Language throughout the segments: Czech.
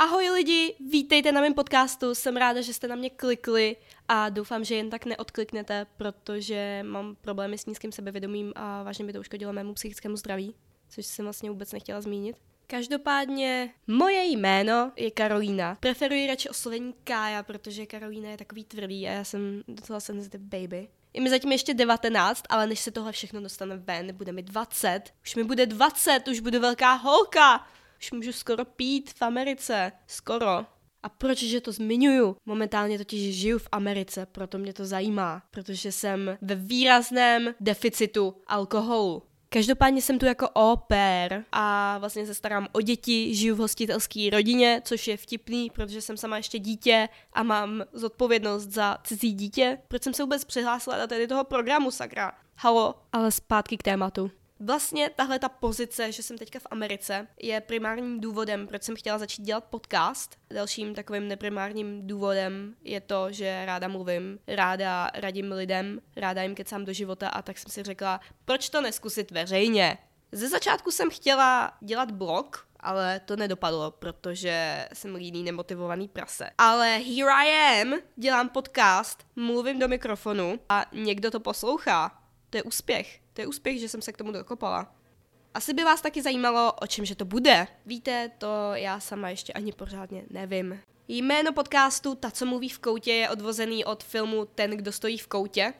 Ahoj lidi, vítejte na mém podcastu, jsem ráda, že jste na mě klikli a doufám, že jen tak neodkliknete, protože mám problémy s nízkým sebevědomím a vážně by to uškodilo mému psychickému zdraví, což jsem vlastně vůbec nechtěla zmínit. Každopádně moje jméno je Karolína. Preferuji radši oslovení Kája, protože Karolína je takový tvrdý a já jsem docela sensitive baby. Je mi zatím ještě 19, ale než se tohle všechno dostane ven, bude mi 20. Už mi bude 20, už budu velká holka. Už můžu skoro pít v Americe. Skoro. A proč, že to zmiňuju? Momentálně totiž žiju v Americe, proto mě to zajímá, protože jsem ve výrazném deficitu alkoholu. Každopádně jsem tu jako pair a vlastně se starám o děti, žiju v hostitelské rodině, což je vtipný, protože jsem sama ještě dítě a mám zodpovědnost za cizí dítě. Proč jsem se vůbec přihlásila do tady toho programu, sakra? Halo, ale zpátky k tématu. Vlastně tahle ta pozice, že jsem teďka v Americe, je primárním důvodem, proč jsem chtěla začít dělat podcast. Dalším takovým neprimárním důvodem je to, že ráda mluvím, ráda radím lidem, ráda jim kecám do života a tak jsem si řekla, proč to neskusit veřejně? Ze začátku jsem chtěla dělat blog, ale to nedopadlo, protože jsem líný, nemotivovaný prase. Ale here I am, dělám podcast, mluvím do mikrofonu a někdo to poslouchá. To je úspěch. To je úspěch, že jsem se k tomu dokopala. Asi by vás taky zajímalo, o čem že to bude. Víte, to já sama ještě ani pořádně nevím. Jméno podcastu Ta, co mluví v koutě, je odvozený od filmu Ten, kdo stojí v koutě.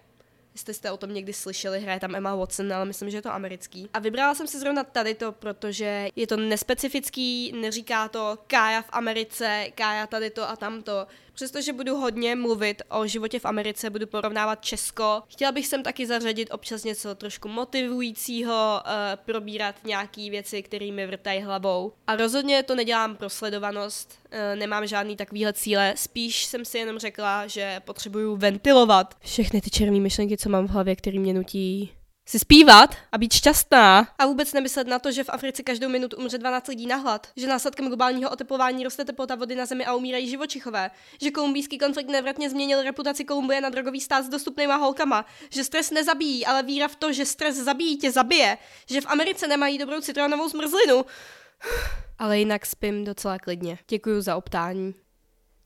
Jestli jste o tom někdy slyšeli, hraje tam Emma Watson, ale myslím, že je to americký. A vybrala jsem si zrovna tady to, protože je to nespecifický, neříká to Kája v Americe, Kája tady to a tamto. Přestože budu hodně mluvit o životě v Americe, budu porovnávat Česko. Chtěla bych sem taky zařadit občas něco trošku motivujícího, uh, probírat nějaký věci, které mi vrtají hlavou. A rozhodně to nedělám pro sledovanost, nemám žádný takovýhle cíle, spíš jsem si jenom řekla, že potřebuju ventilovat všechny ty černé myšlenky, co mám v hlavě, které mě nutí si zpívat a být šťastná a vůbec nemyslet na to, že v Africe každou minutu umře 12 lidí na hlad, že následkem globálního oteplování roste teplota vody na zemi a umírají živočichové, že kolumbijský konflikt nevratně změnil reputaci Kolumbie na drogový stát s dostupnýma holkama, že stres nezabíjí, ale víra v to, že stres zabíjí, tě zabije, že v Americe nemají dobrou citronovou zmrzlinu. Ale jinak spím docela klidně. Děkuji za optání.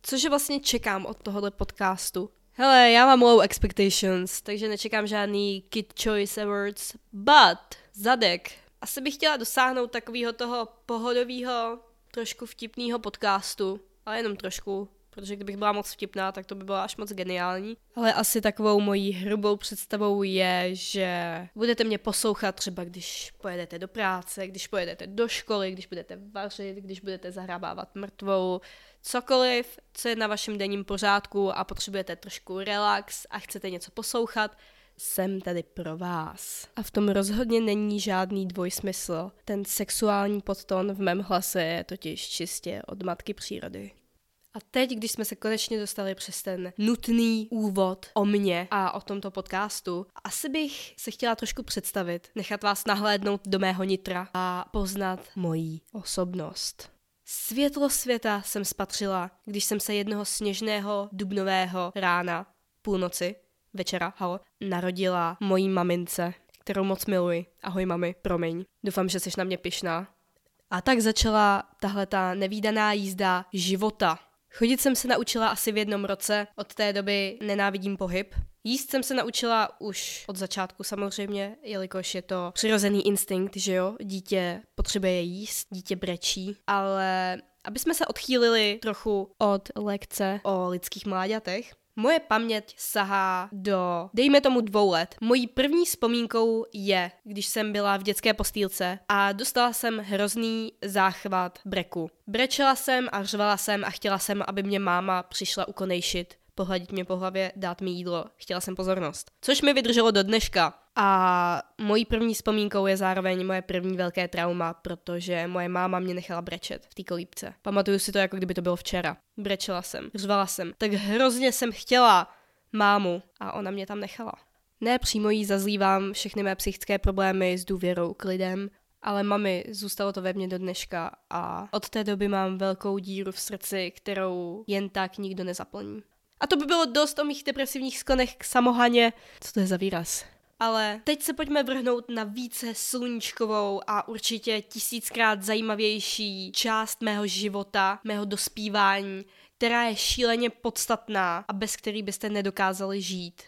Cože vlastně čekám od tohohle podcastu? Hele, já mám low expectations, takže nečekám žádný Kid Choice Awards, but zadek. Asi bych chtěla dosáhnout takového toho pohodového, trošku vtipného podcastu, ale jenom trošku, protože kdybych byla moc vtipná, tak to by bylo až moc geniální. Ale asi takovou mojí hrubou představou je, že budete mě poslouchat třeba, když pojedete do práce, když pojedete do školy, když budete vařit, když budete zahrábávat mrtvou, cokoliv, co je na vašem denním pořádku a potřebujete trošku relax a chcete něco poslouchat, jsem tady pro vás. A v tom rozhodně není žádný dvojsmysl. Ten sexuální podton v mém hlase je totiž čistě od matky přírody. A teď, když jsme se konečně dostali přes ten nutný úvod o mně a o tomto podcastu, asi bych se chtěla trošku představit, nechat vás nahlédnout do mého nitra a poznat moji osobnost. Světlo světa jsem spatřila, když jsem se jednoho sněžného dubnového rána, půlnoci, večera, halo, narodila mojí mamince, kterou moc miluji. Ahoj mami, promiň. Doufám, že jsi na mě pišná. A tak začala tahle ta nevýdaná jízda života. Chodit jsem se naučila asi v jednom roce, od té doby nenávidím pohyb. Jíst jsem se naučila už od začátku samozřejmě, jelikož je to přirozený instinkt, že jo, dítě potřebuje jíst, dítě brečí, ale aby jsme se odchýlili trochu od lekce o lidských mláďatech, Moje paměť sahá do, dejme tomu dvou let. Mojí první vzpomínkou je, když jsem byla v dětské postýlce a dostala jsem hrozný záchvat breku. Brečela jsem a řvala jsem a chtěla jsem, aby mě máma přišla ukonejšit pohladit mě po hlavě, dát mi jídlo. Chtěla jsem pozornost. Což mi vydrželo do dneška. A mojí první vzpomínkou je zároveň moje první velké trauma, protože moje máma mě nechala brečet v té kolípce. Pamatuju si to, jako kdyby to bylo včera. Brečela jsem, řvala jsem. Tak hrozně jsem chtěla mámu a ona mě tam nechala. Ne přímo jí zazlívám všechny mé psychické problémy s důvěrou k lidem, ale mami, zůstalo to ve mně do dneška a od té doby mám velkou díru v srdci, kterou jen tak nikdo nezaplní. A to by bylo dost o mých depresivních sklonech k samohaně. Co to je za výraz? Ale teď se pojďme vrhnout na více sluníčkovou a určitě tisíckrát zajímavější část mého života, mého dospívání, která je šíleně podstatná a bez který byste nedokázali žít.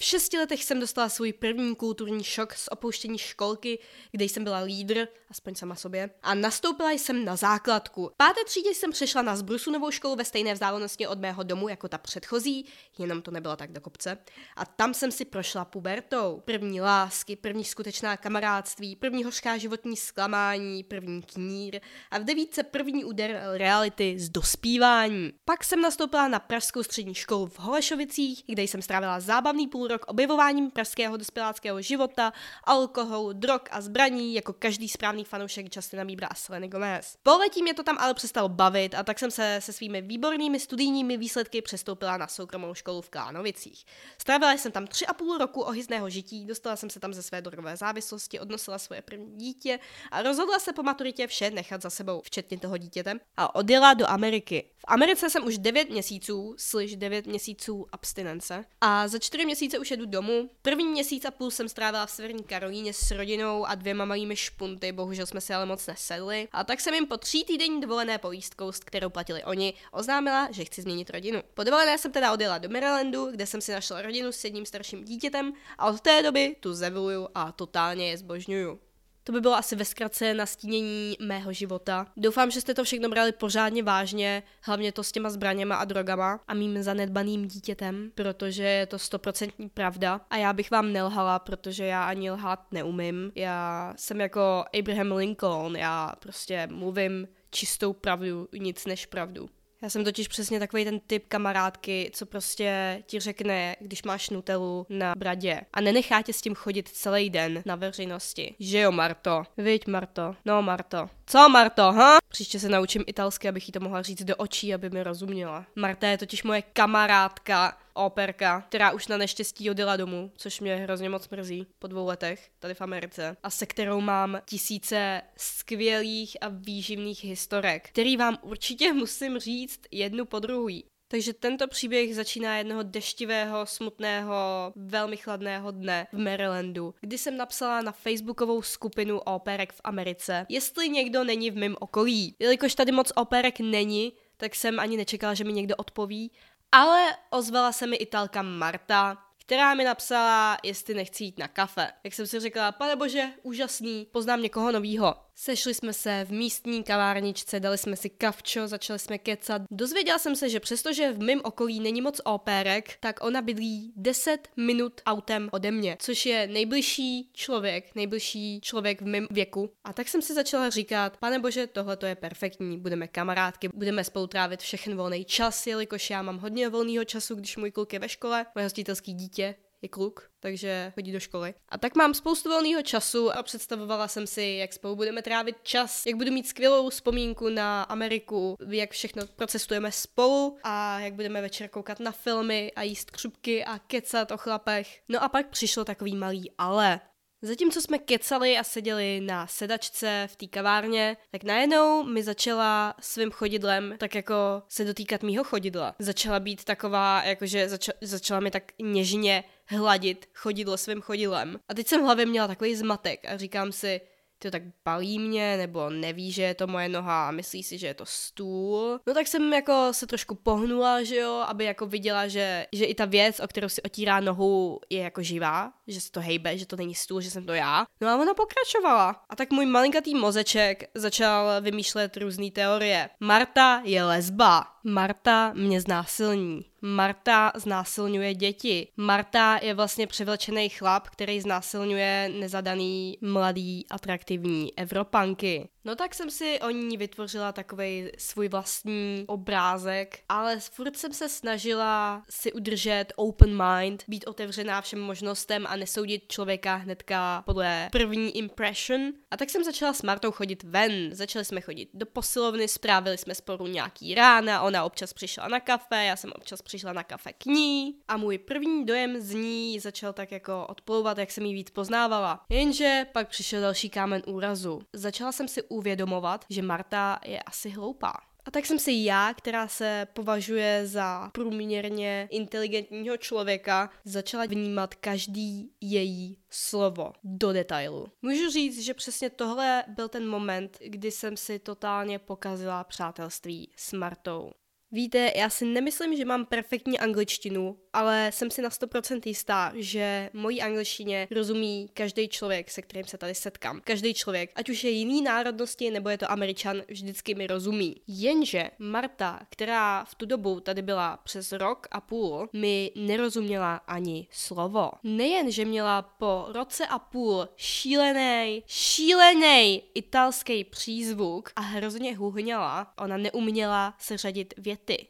V šesti letech jsem dostala svůj první kulturní šok z opouštění školky, kde jsem byla lídr, aspoň sama sobě, a nastoupila jsem na základku. V páté třídě jsem přešla na Zbrusunovou školu ve stejné vzdálenosti od mého domu jako ta předchozí, jenom to nebylo tak do kopce. A tam jsem si prošla pubertou. První lásky, první skutečná kamarádství, první hořká životní zklamání, první knír a v devítce první úder reality z dospívání. Pak jsem nastoupila na Pražskou střední školu v Holešovicích, kde jsem strávila zábavný půl rok objevováním pražského dospěláckého života, alkoholu, drog a zbraní, jako každý správný fanoušek Justina Biebera a Seleny Gomez. Po letí mě to tam ale přestalo bavit a tak jsem se se svými výbornými studijními výsledky přestoupila na soukromou školu v Klánovicích. Strávila jsem tam tři a půl roku ohyzného žití, dostala jsem se tam ze své drogové závislosti, odnosila svoje první dítě a rozhodla se po maturitě vše nechat za sebou, včetně toho dítěte, a odjela do Ameriky. V Americe jsem už 9 měsíců, slyš 9 měsíců abstinence a za 4 měsíce už jedu domů. První měsíc a půl jsem strávila v Severní Karolíně s rodinou a dvěma malými špunty, bohužel jsme si ale moc nesedli. A tak jsem jim po tří týdenní dovolené pojízdkou, kterou platili oni, oznámila, že chci změnit rodinu. Po dovolené jsem teda odjela do Marylandu, kde jsem si našla rodinu s jedním starším dítětem a od té doby tu zevoluju a totálně je zbožňuju. To by bylo asi ve zkratce nastínění mého života. Doufám, že jste to všechno brali pořádně vážně, hlavně to s těma zbraněma a drogama a mým zanedbaným dítětem, protože je to stoprocentní pravda a já bych vám nelhala, protože já ani lhát neumím. Já jsem jako Abraham Lincoln, já prostě mluvím čistou pravdu, nic než pravdu. Já jsem totiž přesně takový ten typ kamarádky, co prostě ti řekne, když máš nutelu na bradě a nenechá tě s tím chodit celý den na veřejnosti. Že jo, Marto? Viď, Marto? No, Marto. Co, Marto, ha? Příště se naučím italsky, abych jí to mohla říct do očí, aby mi rozuměla. Marta je totiž moje kamarádka, operka, která už na neštěstí odjela domů, což mě hrozně moc mrzí po dvou letech tady v Americe a se kterou mám tisíce skvělých a výživných historek, který vám určitě musím říct jednu po druhý. Takže tento příběh začíná jednoho deštivého, smutného, velmi chladného dne v Marylandu, kdy jsem napsala na facebookovou skupinu operek v Americe, jestli někdo není v mém okolí. Jelikož tady moc operek není, tak jsem ani nečekala, že mi někdo odpoví ale ozvala se mi italka Marta, která mi napsala, jestli nechci jít na kafe. Jak jsem si řekla, pane bože, úžasný, poznám někoho novýho. Sešli jsme se v místní kavárničce, dali jsme si kavčo, začali jsme kecat. Dozvěděla jsem se, že přestože v mém okolí není moc opérek, tak ona bydlí 10 minut autem ode mě, což je nejbližší člověk, nejbližší člověk v mém věku. A tak jsem si začala říkat, pane bože, tohle to je perfektní, budeme kamarádky, budeme spolu trávit všechny volný čas, jelikož já mám hodně volného času, když můj kluk je ve škole, moje hostitelský dítě je kluk, takže chodí do školy. A tak mám spoustu volného času a představovala jsem si, jak spolu budeme trávit čas, jak budu mít skvělou vzpomínku na Ameriku, jak všechno procestujeme spolu a jak budeme večer koukat na filmy a jíst křupky a kecat o chlapech. No a pak přišlo takový malý ale. Zatímco jsme kecali a seděli na sedačce v té kavárně, tak najednou mi začala svým chodidlem tak jako se dotýkat mýho chodidla. Začala být taková, jakože zača- začala mi tak něžně hladit chodidlo svým chodidlem. A teď jsem v hlavě měla takový zmatek a říkám si, to tak balí mě, nebo neví, že je to moje noha a myslí si, že je to stůl. No tak jsem jako se trošku pohnula, že jo, aby jako viděla, že, že i ta věc, o kterou si otírá nohu, je jako živá, že se to hejbe, že to není stůl, že jsem to já. No a ona pokračovala. A tak můj malinkatý mozeček začal vymýšlet různé teorie. Marta je lesba. Marta mě znásilní. Marta znásilňuje děti. Marta je vlastně převlečený chlap, který znásilňuje nezadaný, mladý, atraktivní Evropanky. No tak jsem si o ní vytvořila takový svůj vlastní obrázek, ale furt jsem se snažila si udržet open mind, být otevřená všem možnostem a nesoudit člověka hnedka podle první impression. A tak jsem začala s Martou chodit ven. Začali jsme chodit do posilovny, strávili jsme spolu nějaký rána, ona občas přišla na kafe, já jsem občas přišla na kafe k ní a můj první dojem z ní začal tak jako odplouvat, jak jsem ji víc poznávala. Jenže pak přišel další kámen úrazu. Začala jsem si uvědomovat, že Marta je asi hloupá. A tak jsem si já, která se považuje za průměrně inteligentního člověka, začala vnímat každý její slovo do detailu. Můžu říct, že přesně tohle byl ten moment, kdy jsem si totálně pokazila přátelství s Martou. Víte, já si nemyslím, že mám perfektní angličtinu, ale jsem si na 100% jistá, že mojí angličtině rozumí každý člověk, se kterým se tady setkám. Každý člověk, ať už je jiný národnosti nebo je to američan, vždycky mi rozumí. Jenže Marta, která v tu dobu tady byla přes rok a půl, mi nerozuměla ani slovo. Nejen, že měla po roce a půl šílený, šílený italský přízvuk a hrozně huhněla, ona neuměla seřadit věty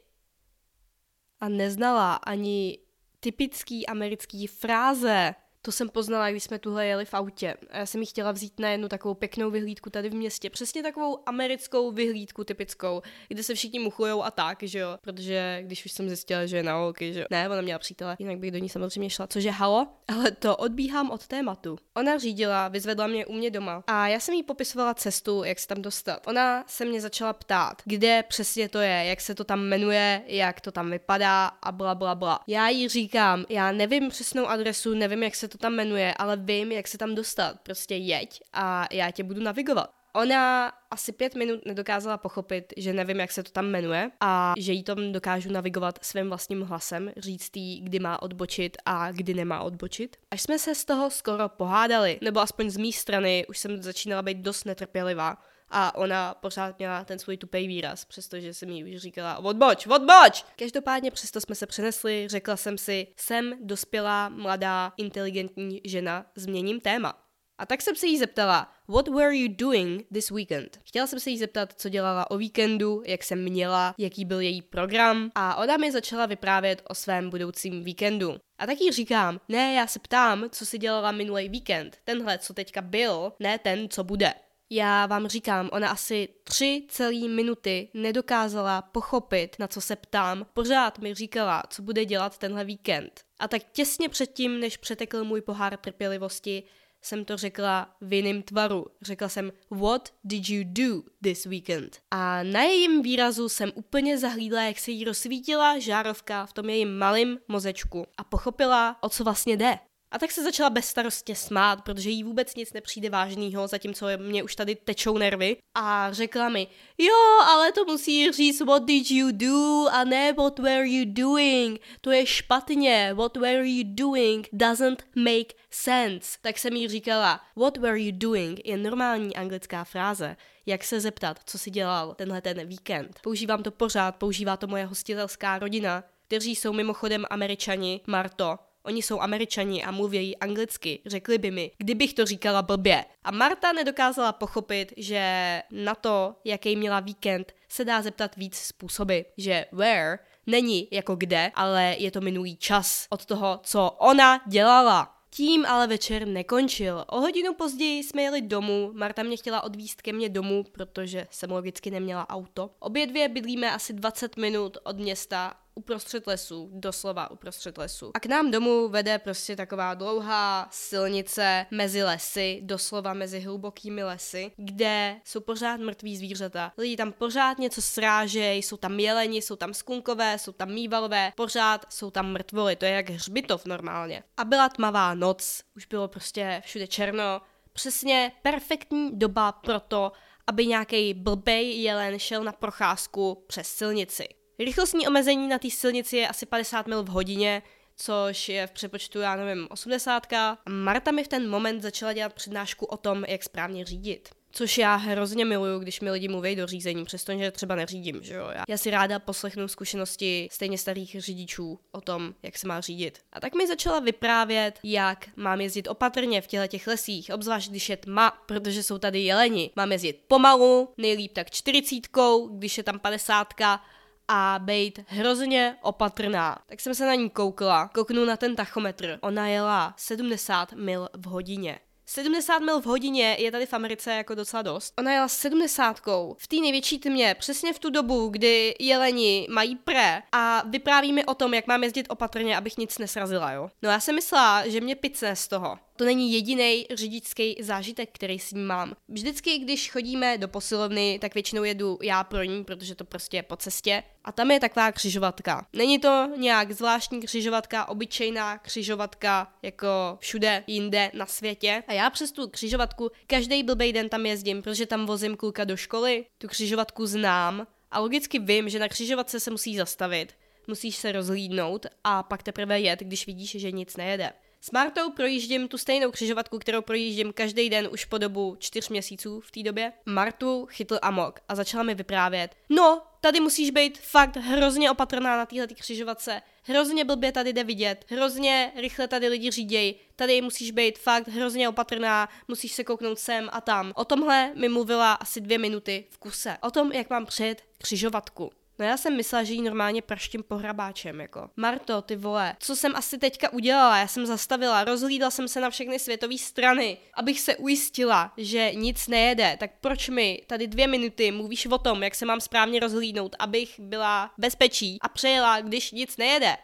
a neznala ani typický americký fráze, to jsem poznala, když jsme tuhle jeli v autě. A já jsem jí chtěla vzít na jednu takovou pěknou vyhlídku tady v městě. Přesně takovou americkou vyhlídku typickou, kde se všichni muchlujou a tak, že jo. Protože když už jsem zjistila, že je na holky, že ne, ona měla přítele, jinak bych do ní samozřejmě šla. Cože halo? Ale to odbíhám od tématu. Ona řídila, vyzvedla mě u mě doma a já jsem jí popisovala cestu, jak se tam dostat. Ona se mě začala ptát, kde přesně to je, jak se to tam jmenuje, jak to tam vypadá a bla bla bla. Já jí říkám, já nevím přesnou adresu, nevím, jak se to tam jmenuje, ale vím, jak se tam dostat. Prostě jeď a já tě budu navigovat. Ona asi pět minut nedokázala pochopit, že nevím, jak se to tam jmenuje a že jí tam dokážu navigovat svým vlastním hlasem, říct jí, kdy má odbočit a kdy nemá odbočit. Až jsme se z toho skoro pohádali, nebo aspoň z mé strany už jsem začínala být dost netrpělivá, a ona pořád měla ten svůj tupej výraz, přestože jsem jí už říkala odboč, odboč! Každopádně přesto jsme se přenesli, řekla jsem si, jsem dospělá, mladá, inteligentní žena, změním téma. A tak jsem se jí zeptala, what were you doing this weekend? Chtěla jsem se jí zeptat, co dělala o víkendu, jak jsem měla, jaký byl její program a ona mi začala vyprávět o svém budoucím víkendu. A tak jí říkám, ne, já se ptám, co si dělala minulý víkend, tenhle, co teďka byl, ne ten, co bude. Já vám říkám, ona asi tři celé minuty nedokázala pochopit, na co se ptám. Pořád mi říkala, co bude dělat tenhle víkend. A tak těsně předtím, než přetekl můj pohár trpělivosti, jsem to řekla v jiném tvaru. Řekla jsem, what did you do this weekend? A na jejím výrazu jsem úplně zahlídla, jak se jí rozsvítila žárovka v tom jejím malém mozečku a pochopila, o co vlastně jde. A tak se začala bezstarostně smát, protože jí vůbec nic nepřijde vážného, zatímco mě už tady tečou nervy. A řekla mi, jo, ale to musí říct what did you do a ne what were you doing. To je špatně, what were you doing doesn't make sense. Tak jsem jí říkala, what were you doing je normální anglická fráze, jak se zeptat, co si dělal tenhle ten víkend. Používám to pořád, používá to moje hostitelská rodina, kteří jsou mimochodem američani, Marto, Oni jsou američani a mluví anglicky, řekli by mi, kdybych to říkala blbě. A Marta nedokázala pochopit, že na to, jaký měla víkend, se dá zeptat víc způsoby. Že where není jako kde, ale je to minulý čas od toho, co ona dělala. Tím ale večer nekončil. O hodinu později jsme jeli domů, Marta mě chtěla odvíst ke mně domů, protože jsem logicky neměla auto. Obě dvě bydlíme asi 20 minut od města uprostřed lesu, doslova uprostřed lesu. A k nám domů vede prostě taková dlouhá silnice mezi lesy, doslova mezi hlubokými lesy, kde jsou pořád mrtví zvířata. Lidi tam pořád něco srážejí, jsou tam jeleni, jsou tam skunkové, jsou tam mývalové, pořád jsou tam mrtvoly, to je jak hřbitov normálně. A byla tmavá noc, už bylo prostě všude černo, přesně perfektní doba pro to, aby nějaký blbej jelen šel na procházku přes silnici. Rychlostní omezení na té silnici je asi 50 mil v hodině, což je v přepočtu, já nevím, 80. A Marta mi v ten moment začala dělat přednášku o tom, jak správně řídit. Což já hrozně miluju, když mi lidi mluví do řízení, přestože třeba neřídím, že jo. Já, já si ráda poslechnu zkušenosti stejně starých řidičů o tom, jak se má řídit. A tak mi začala vyprávět, jak mám jezdit opatrně v těchto těch lesích, obzvlášť když je tma, protože jsou tady jeleni. Mám jezdit pomalu, nejlíp tak čtyřicítkou, když je tam padesátka, a být hrozně opatrná. Tak jsem se na ní koukla, kouknu na ten tachometr. Ona jela 70 mil v hodině. 70 mil v hodině je tady v Americe jako docela dost. Ona jela 70 v té největší tmě, přesně v tu dobu, kdy jeleni mají pre a vypráví mi o tom, jak mám jezdit opatrně, abych nic nesrazila, jo. No já jsem myslela, že mě picne z toho. To není jediný řidičský zážitek, který s ním mám. Vždycky, když chodíme do posilovny, tak většinou jedu já pro ní, protože to prostě je po cestě. A tam je taková křižovatka. Není to nějak zvláštní křižovatka, obyčejná křižovatka, jako všude jinde na světě. A já přes tu křižovatku každý blbej den tam jezdím, protože tam vozím kluka do školy, tu křižovatku znám a logicky vím, že na křižovatce se musí zastavit. Musíš se rozhlídnout a pak teprve jet, když vidíš, že nic nejede. S Martou projíždím tu stejnou křižovatku, kterou projíždím každý den už po dobu čtyř měsíců v té době. Martu chytl amok a začala mi vyprávět. No, tady musíš být fakt hrozně opatrná na téhle křižovatce. Hrozně blbě tady jde vidět, hrozně rychle tady lidi řídějí, tady musíš být fakt hrozně opatrná, musíš se kouknout sem a tam. O tomhle mi mluvila asi dvě minuty v kuse. O tom, jak mám přejet křižovatku. No já jsem myslela, že jí normálně praštím pohrabáčem, jako. Marto, ty vole, co jsem asi teďka udělala? Já jsem zastavila, rozhlídla jsem se na všechny světové strany, abych se ujistila, že nic nejede. Tak proč mi tady dvě minuty mluvíš o tom, jak se mám správně rozhlídnout, abych byla bezpečí a přejela, když nic nejede?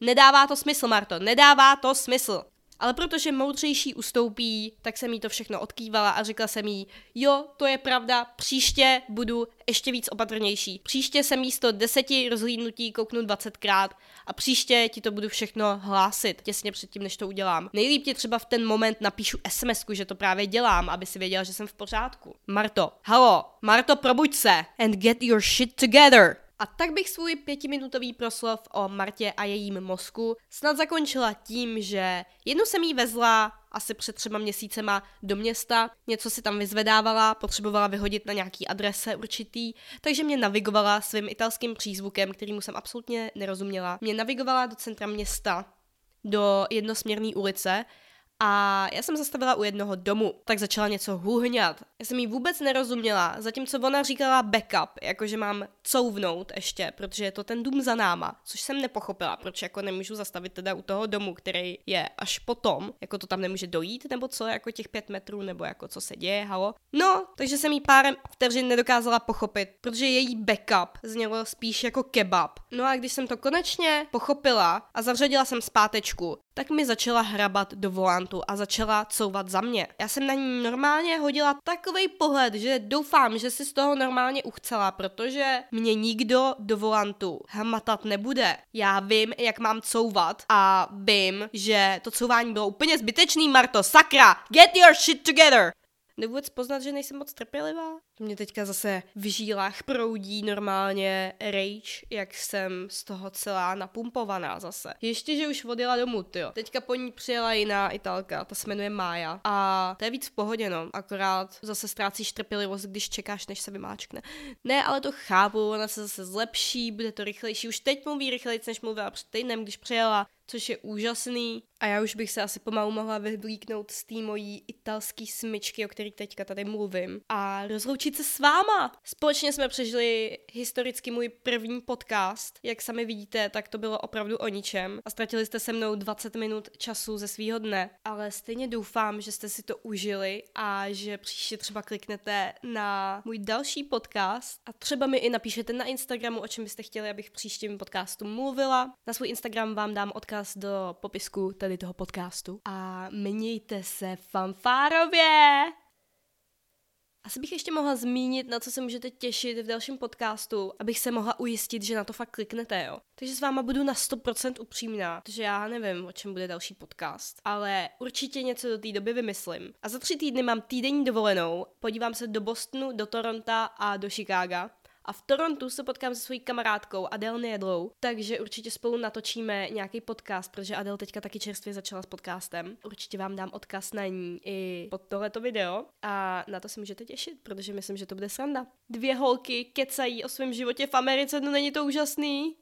Nedává to smysl, Marto, nedává to smysl. Ale protože moudřejší ustoupí, tak jsem jí to všechno odkývala a řekla jsem jí, jo, to je pravda, příště budu ještě víc opatrnější. Příště se místo deseti rozhlídnutí kouknu 20krát a příště ti to budu všechno hlásit těsně předtím, než to udělám. Nejlíp ti třeba v ten moment napíšu sms že to právě dělám, aby si věděla, že jsem v pořádku. Marto, halo, Marto, probuď se and get your shit together. A tak bych svůj pětiminutový proslov o Martě a jejím mozku snad zakončila tím, že jednu jsem jí vezla asi před třema měsícema do města, něco si tam vyzvedávala, potřebovala vyhodit na nějaký adrese určitý, takže mě navigovala svým italským přízvukem, kterýmu jsem absolutně nerozuměla. Mě navigovala do centra města, do jednosměrné ulice, a já jsem zastavila u jednoho domu, tak začala něco hůhňat. Já jsem jí vůbec nerozuměla, zatímco ona říkala backup, jakože mám couvnout ještě, protože je to ten dům za náma, což jsem nepochopila, proč jako nemůžu zastavit teda u toho domu, který je až potom, jako to tam nemůže dojít, nebo co, jako těch pět metrů, nebo jako co se děje, halo. No, takže jsem jí pár vteřin nedokázala pochopit, protože její backup znělo spíš jako kebab. No a když jsem to konečně pochopila a zařadila jsem zpátečku, tak mi začala hrabat do volantu a začala couvat za mě. Já jsem na ní normálně hodila takový pohled, že doufám, že si z toho normálně uchcela, protože mě nikdo do volantu hmatat nebude. Já vím, jak mám couvat a vím, že to couvání bylo úplně zbytečný, Marto, sakra, get your shit together! Nevůbec poznat, že nejsem moc trpělivá? Mě teďka zase v žílách proudí normálně rage, jak jsem z toho celá napumpovaná zase. Ještě, že už odjela domů, jo. Teďka po ní přijela jiná italka, ta se jmenuje Mája. A to je víc v pohodě, no. Akorát zase ztrácíš trpělivost, když čekáš, než se vymáčkne. Ne, ale to chápu, ona se zase zlepší, bude to rychlejší. Už teď mluví rychlejší, než mluvila před týdnem, když přijela což je úžasný. A já už bych se asi pomalu mohla vyblíknout z té mojí italské smyčky, o který teďka tady mluvím. A rozloučit se s váma. Společně jsme přežili historicky můj první podcast. Jak sami vidíte, tak to bylo opravdu o ničem. A ztratili jste se mnou 20 minut času ze svýho dne. Ale stejně doufám, že jste si to užili a že příště třeba kliknete na můj další podcast a třeba mi i napíšete na Instagramu, o čem byste chtěli, abych v příštím podcastu mluvila. Na svůj Instagram vám dám odkaz do popisku tady toho podcastu. A mějte se fanfárově! Asi bych ještě mohla zmínit, na co se můžete těšit v dalším podcastu, abych se mohla ujistit, že na to fakt kliknete, jo. Takže s váma budu na 100% upřímná, protože já nevím, o čem bude další podcast, ale určitě něco do té doby vymyslím. A za tři týdny mám týdenní dovolenou, podívám se do Bostonu, do Toronta a do Chicaga a v Torontu se potkám se svojí kamarádkou Adele Nedlou, takže určitě spolu natočíme nějaký podcast, protože Adele teďka taky čerstvě začala s podcastem. Určitě vám dám odkaz na ní i pod tohleto video a na to se můžete těšit, protože myslím, že to bude sranda. Dvě holky kecají o svém životě v Americe, no není to úžasný?